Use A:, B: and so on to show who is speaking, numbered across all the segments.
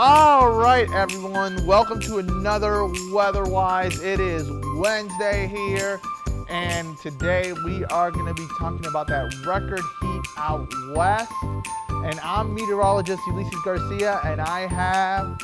A: All right, everyone, welcome to another Weatherwise. It is Wednesday here, and today we are going to be talking about that record heat out west. And I'm meteorologist Ulysses Garcia, and I have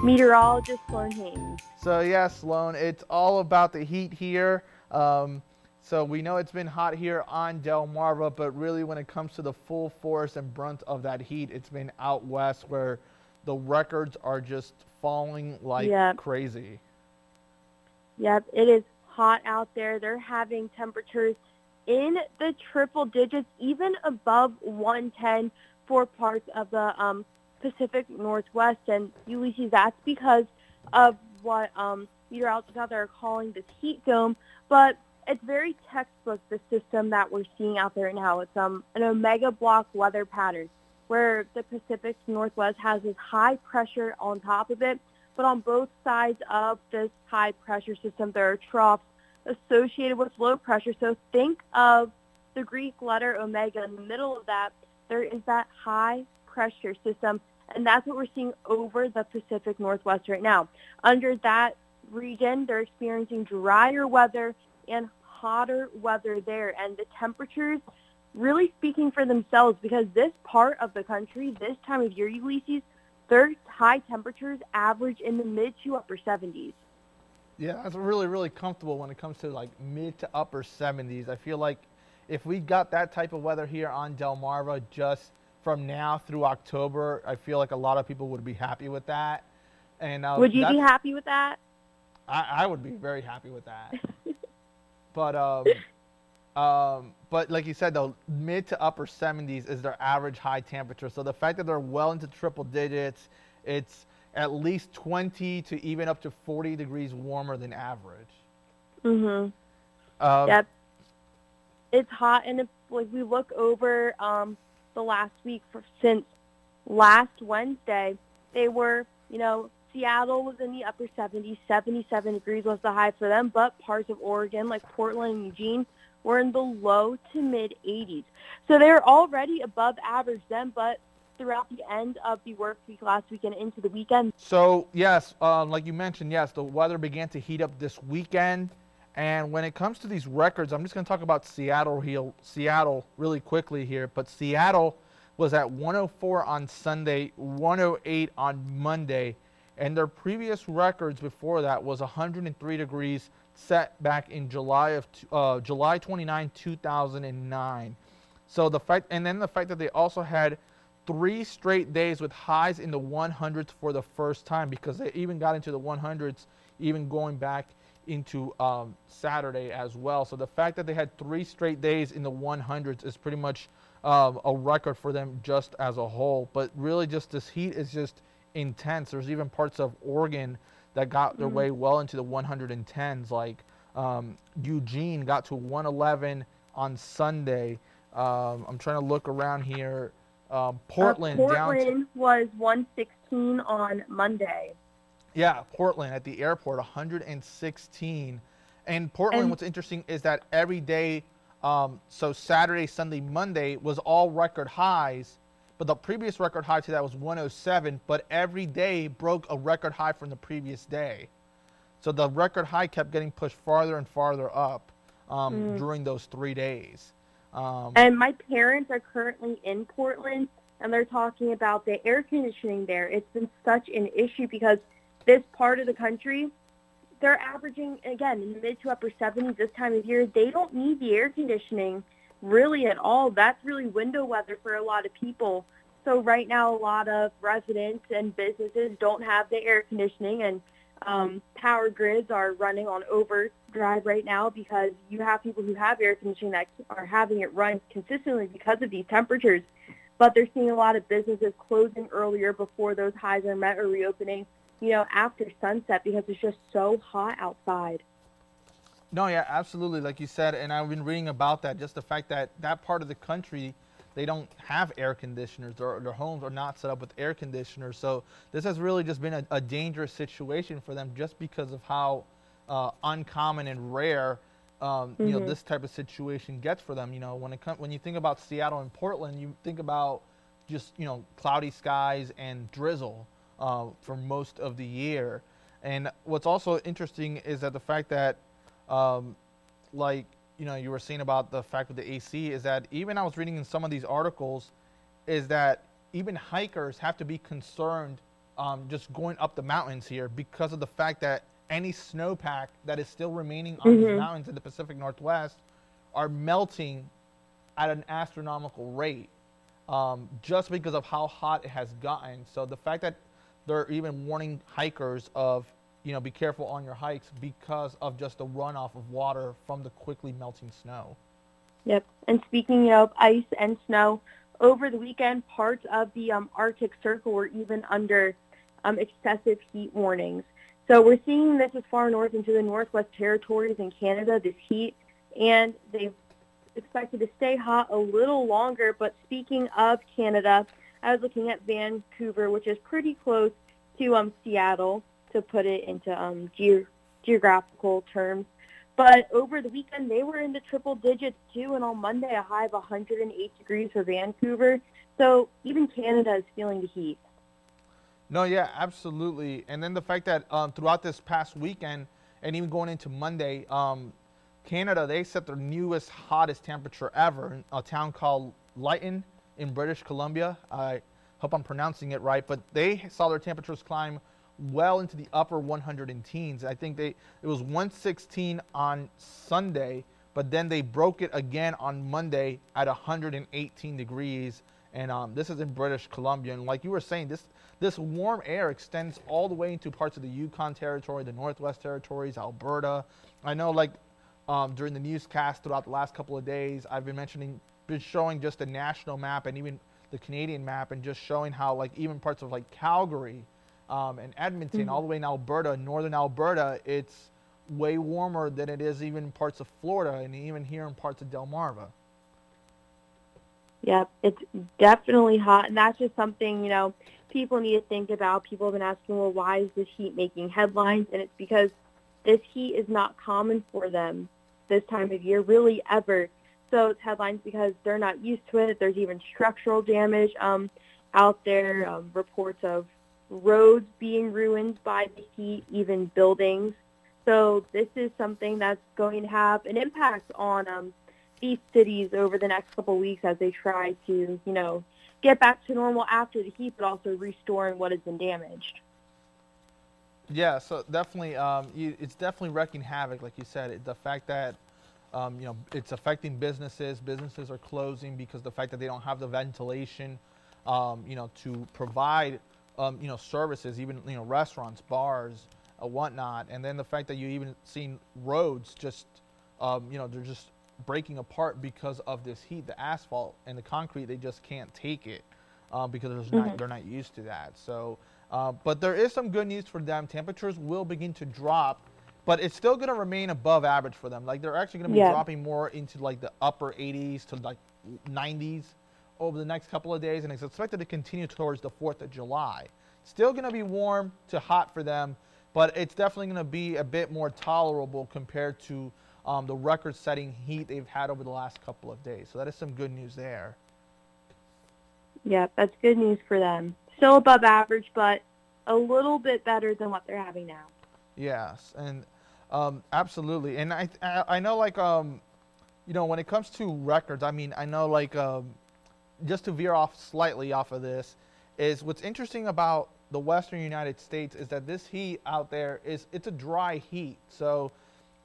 B: meteorologist Sloan Haynes.
A: So, yes, yeah, Sloan, it's all about the heat here. Um, so, we know it's been hot here on Delmarva, but really, when it comes to the full force and brunt of that heat, it's been out west where the records are just falling like yep. crazy.
B: Yep, it is hot out there. They're having temperatures in the triple digits, even above 110 for parts of the um, Pacific Northwest. And Ulysses, that's because of what um, meteorologists out there are calling this heat dome. But it's very textbook, the system that we're seeing out there now. It's um, an omega block weather pattern where the Pacific Northwest has this high pressure on top of it. But on both sides of this high pressure system, there are troughs associated with low pressure. So think of the Greek letter omega. In the middle of that, there is that high pressure system. And that's what we're seeing over the Pacific Northwest right now. Under that region, they're experiencing drier weather and hotter weather there. And the temperatures really speaking for themselves because this part of the country, this time of year, Ulysses, their high temperatures average in the mid to upper 70s.
A: Yeah, that's really, really comfortable when it comes to like mid to upper 70s. I feel like if we got that type of weather here on Delmarva just from now through October, I feel like a lot of people would be happy with that.
B: And uh, would you be happy with that?
A: I, I would be very happy with that. but um, um, but like you said, though, mid to upper 70s is their average high temperature. So the fact that they're well into triple digits, it's at least 20 to even up to 40 degrees warmer than average.
B: Mhm. Um, yep. It's hot, and if like we look over um, the last week for since last Wednesday, they were, you know, Seattle was in the upper 70s, 77 degrees was the high for them, but parts of Oregon, like Portland and Eugene, were in the low to mid 80s. So they're already above average then, but throughout the end of the work week last weekend into the weekend.
A: So, yes, um, like you mentioned, yes, the weather began to heat up this weekend. And when it comes to these records, I'm just going to talk about Seattle, Seattle really quickly here. But Seattle was at 104 on Sunday, 108 on Monday, and their previous records before that was 103 degrees set back in July of uh, July 29, 2009. So the fact, and then the fact that they also had three straight days with highs in the 100s for the first time because they even got into the 100s, even going back into um, Saturday as well. So the fact that they had three straight days in the 100s is pretty much um, a record for them just as a whole. But really, just this heat is just intense. There's even parts of Oregon that got their mm-hmm. way well into the 110s. Like um, Eugene got to 111 on Sunday. Um, I'm trying to look around here. Um, Portland,
B: uh, Portland to, was 116 on Monday.
A: Yeah, Portland at the airport, 116. And Portland, and, what's interesting is that every day, um, so Saturday, Sunday, Monday was all record highs but the previous record high to that was 107, but every day broke a record high from the previous day. So the record high kept getting pushed farther and farther up um, mm. during those three days.
B: Um, and my parents are currently in Portland, and they're talking about the air conditioning there. It's been such an issue because this part of the country, they're averaging, again, in the mid to upper 70s this time of year. They don't need the air conditioning really at all. That's really window weather for a lot of people. So right now, a lot of residents and businesses don't have the air conditioning, and um, power grids are running on overdrive right now because you have people who have air conditioning that are having it run consistently because of these temperatures. But they're seeing a lot of businesses closing earlier before those highs are met or reopening, you know, after sunset because it's just so hot outside.
A: No, yeah, absolutely. Like you said, and I've been reading about that. Just the fact that that part of the country, they don't have air conditioners, or their homes are not set up with air conditioners. So this has really just been a, a dangerous situation for them, just because of how uh, uncommon and rare um, you know this type of situation gets for them. You know, when it com- when you think about Seattle and Portland, you think about just you know cloudy skies and drizzle uh, for most of the year. And what's also interesting is that the fact that, um, like you know, you were saying about the fact with the AC is that even I was reading in some of these articles, is that even hikers have to be concerned um, just going up the mountains here because of the fact that any snowpack that is still remaining on
B: Mm-hmm.
A: these mountains in the Pacific Northwest are melting at an astronomical rate um, just because of how hot it has gotten. So the fact that they're even warning hikers of, you know, be careful on your hikes because of just the runoff of water from the quickly melting snow.
B: Yep. And speaking of ice and snow, over the weekend, parts of the um, Arctic Circle were even under um, excessive heat warnings. So we're seeing this as far north into the Northwest Territories in Canada, this heat, and they've expected to stay hot a little longer. But speaking of Canada, I was looking at Vancouver, which is pretty close to um, Seattle, to put it into um, ge- geographical terms. But over the weekend, they were in the triple digits too, and on Monday, a high of 108 degrees for Vancouver. So even Canada is feeling the heat.
A: No, yeah, absolutely. And then the fact that um, throughout this past weekend and even going into Monday, um, Canada, they set their newest, hottest temperature ever in a town called Lytton in British Columbia. I hope I'm pronouncing it right, but they saw their temperatures climb well into the upper 100 teens. I think they it was 116 on Sunday, but then they broke it again on Monday at 118 degrees. And um, this is in British Columbia. And like you were saying, this this warm air extends all the way into parts of the Yukon Territory, the Northwest Territories, Alberta. I know, like um, during the newscast throughout the last couple of days, I've been mentioning, been showing just the national map and even the Canadian map, and just showing how like even parts of like Calgary um, and Edmonton, all the way in Alberta, northern Alberta, it's way warmer than it is even in parts of Florida and even here in parts of Delmarva.
B: Yep, it's definitely hot, and that's just something you know people need to think about. People have been asking, well, why is this heat making headlines? And it's because this heat is not common for them this time of year, really ever. So it's headlines because they're not used to it. There's even structural damage um, out there, um, reports of roads being ruined by the heat, even buildings. So this is something that's going to have an impact on um, these cities over the next couple of weeks as they try to, you know, get back to normal after the heat, but also restoring what has been damaged.
A: Yeah, so definitely, um, you, it's definitely wreaking havoc, like you said. It, the fact that um, you know it's affecting businesses. Businesses are closing because the fact that they don't have the ventilation, um, you know, to provide um, you know services, even you know restaurants, bars, uh, whatnot. And then the fact that you even seen roads just um, you know they're just breaking apart because of this heat. The asphalt and the concrete they just can't take it uh, because there's not, they're not used to that. So, uh, but there is some good news for them. Temperatures will begin to drop, but it's still going to remain above average for them. Like they're actually going to be
B: Yeah.
A: dropping more into like the upper 80s to like 90s over the next couple of days, and it's expected to continue towards the 4th of July. Still going to be warm to hot for them, but it's definitely going to be a bit more tolerable compared to um, the record-setting heat they've had over the last couple of days. So that is some good news there.
B: Yep, that's good news for them. Still above average, but a little bit better than what they're having now.
A: Yes, and um, absolutely. And I, I I know like um, you know when it comes to records, I mean I know like um, just to veer off slightly off of this is what's interesting about the Western United States is that this heat out there is it's a dry heat, so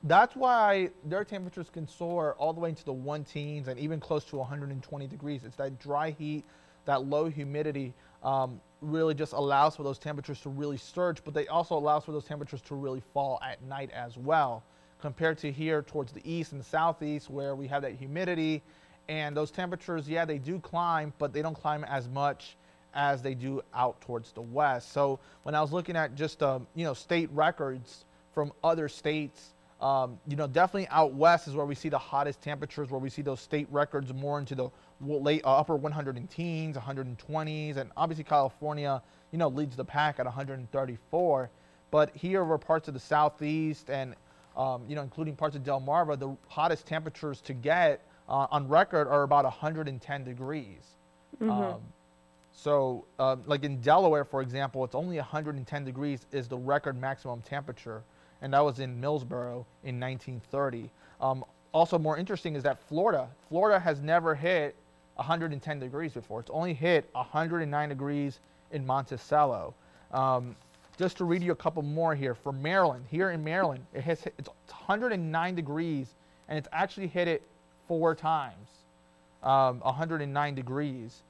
A: that's why their temperatures can soar all the way into the one teens and even close to 120 degrees. It's that dry heat, that low humidity um, really just allows for those temperatures to really surge, but they also allows for those temperatures to really fall at night as well. Compared to here towards the east and southeast where we have that humidity and those temperatures, yeah, they do climb, but they don't climb as much as they do out towards the west. So when I was looking at just um, you know state records from other states, um, you know definitely out west is where we see the hottest temperatures, where we see those state records more into the late uh, upper 100 and teens, 120s, and obviously California, you know, leads the pack at 134. But here over parts of the southeast and um, you know, including parts of Delmarva, the hottest temperatures to get uh, on record are about 110 degrees.
B: Mm-hmm.
A: Um, so, uh, like in Delaware, for example, it's only 110 degrees is the record maximum temperature, and that was in Millsboro in 1930. Um, also, more interesting is that Florida, Florida has never hit 110 degrees before. It's only hit 109 degrees in Monticello. Um, just to read you a couple more here, for Maryland, here in Maryland, it has hit, it's 109 degrees, and it's actually hit it four times, um, 109 degrees.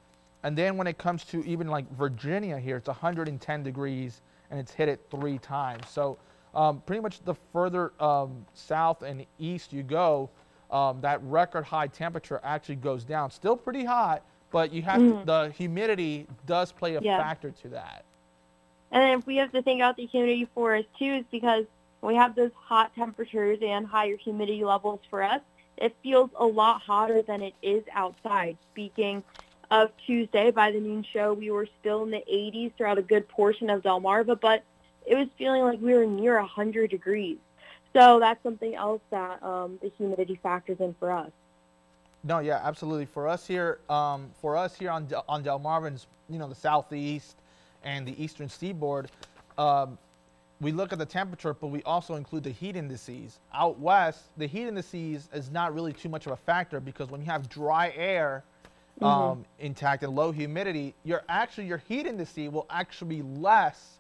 A: And then when it comes to even like Virginia here, it's 110 degrees, and it's hit it three times. So um, pretty much the further um, south and east you go, um, that record high temperature actually goes down. Still pretty hot, but you have
B: Mhm.
A: to, the humidity does play a
B: Yeah.
A: factor to that.
B: And then if we have to think about the humidity for us too, is because we have those hot temperatures and higher humidity levels for us, it feels a lot hotter than it is outside. Speaking of Tuesday, by the noon show, we were still in the 80s throughout a good portion of Delmarva, but it was feeling like we were near 100 degrees. So that's something else that um, the humidity factors in for us.
A: No, yeah, absolutely. For us here, um, for us here on Del, on Delmarva's, you know, the southeast and the eastern seaboard, um, we look at the temperature, but we also include the heat indices. Out west, the heat indices is not really too much of a factor because when you have dry air um, intact and low humidity, your actually your heat indice will actually be less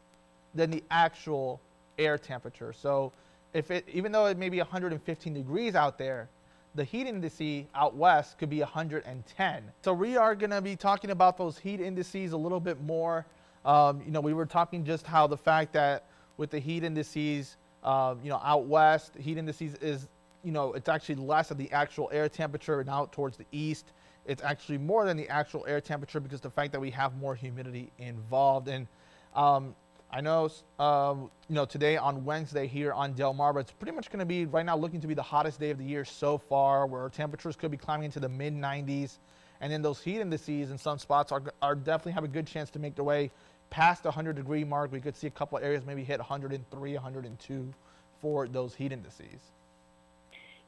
A: than the actual air temperature. So if it even though it may be 115 degrees out there, the heat indice out west could be 110. So we are going to be talking about those heat indices a little bit more. Um, you know, we were talking just how the fact that with the heat indices, um, you know, out west, heat indices is, you know, it's actually less of the actual air temperature, and out towards the east, it's actually more than the actual air temperature because the fact that we have more humidity involved. And um, I know, um, you know, today on Wednesday here on del Delmarva, it's pretty much going to be right now looking to be the hottest day of the year so far, where temperatures could be climbing into the mid 90s, and then those heat indices in some spots are, are definitely have a good chance to make their way past the 100 degree mark. We could see a couple of areas maybe hit 103, 102 for those heat indices.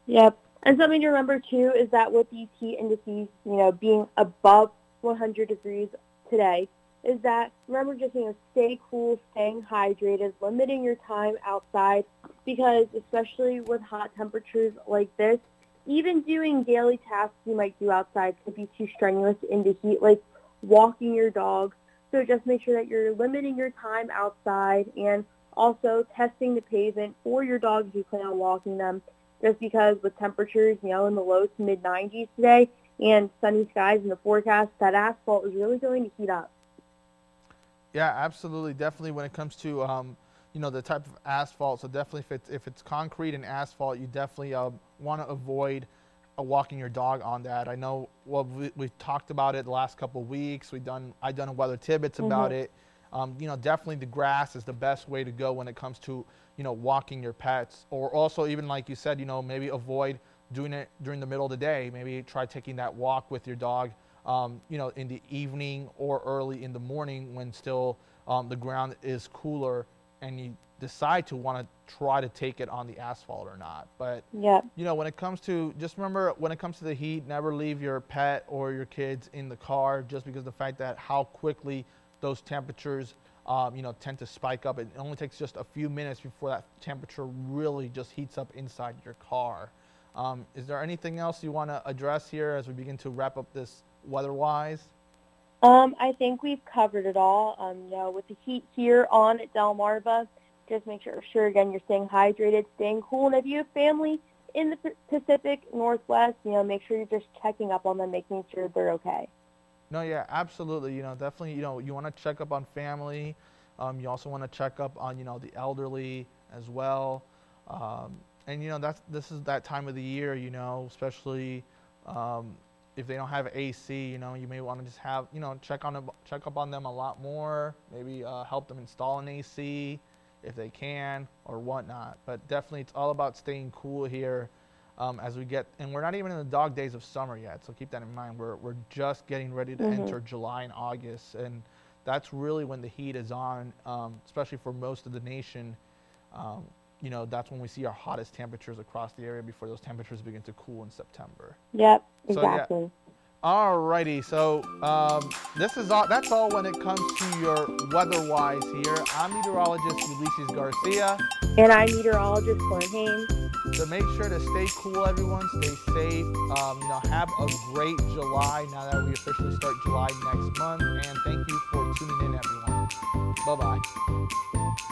B: Yep. And something to remember too is that with these heat indices, you know, being above 100 degrees today, is that remember just you know stay cool, staying hydrated, limiting your time outside because especially with hot temperatures like this, even doing daily tasks you might do outside could be too strenuous in the heat, like walking your dog. So just make sure that you're limiting your time outside and also testing the pavement for your dogs you plan on walking them just because with temperatures, you know, in the low to mid 90s today and sunny skies in the forecast, that asphalt is really going to heat up.
A: Yeah, absolutely. Definitely when it comes to, um, you know, the type of asphalt. So definitely if it's, if it's concrete and asphalt, you definitely uh, want to avoid walking your dog on that. I know, well, we, we've talked about it the last couple of weeks. We've done, I've done a weather tidbits about
B: Mhm.
A: it. Um, you know, definitely the grass is the best way to go when it comes to, you know, walking your pets. Or also even like you said, you know, maybe avoid doing it during the middle of the day. Maybe try taking that walk with your dog, um, you know, in the evening or early in the morning when still um, the ground is cooler and you decide to want to try to take it on the asphalt or not. But
B: Yep.
A: you know, when it comes to just remember when it comes to the heat, never leave your pet or your kids in the car just because the fact that how quickly those temperatures um, you know tend to spike up. It only takes just a few minutes before that temperature really just heats up inside your car. Um, is there anything else you want to address here as we begin to wrap up this weather-wise?
B: Um, I think we've covered it all. Um, you know, with the heat here on at Delmarva, just make sure, sure again, you're staying hydrated, staying cool. And if you have family in the Pacific Northwest, you know, make sure you're just checking up on them, making sure they're okay.
A: No, yeah, absolutely. You know, definitely. You know, you want to check up on family. Um, you also want to check up on you know the elderly as well. Um, and you know that's this is that time of the year. You know, especially um, if they don't have AC. You know, you may want to just have you know check on check up on them a lot more. Maybe uh, help them install an AC if they can or whatnot. But definitely, it's all about staying cool here um, as we get, and we're not even in the dog days of summer yet, so keep that in mind. We're, we're just getting ready to
B: Mhm.
A: enter July and August, and that's really when the heat is on, um, especially for most of the nation. Um, you know, that's when we see our hottest temperatures across the area before those temperatures begin to cool in September.
B: Yep,
A: So, yeah. Alrighty, so um, this is all. That's all when it comes to your weather-wise here. I'm meteorologist Ulysses Garcia.
B: And I'm meteorologist Lauren Haynes.
A: So make sure to stay cool, everyone. Stay safe. Um, you know, have a great July now that we officially start July next month. And thank you for tuning in, everyone. Bye bye.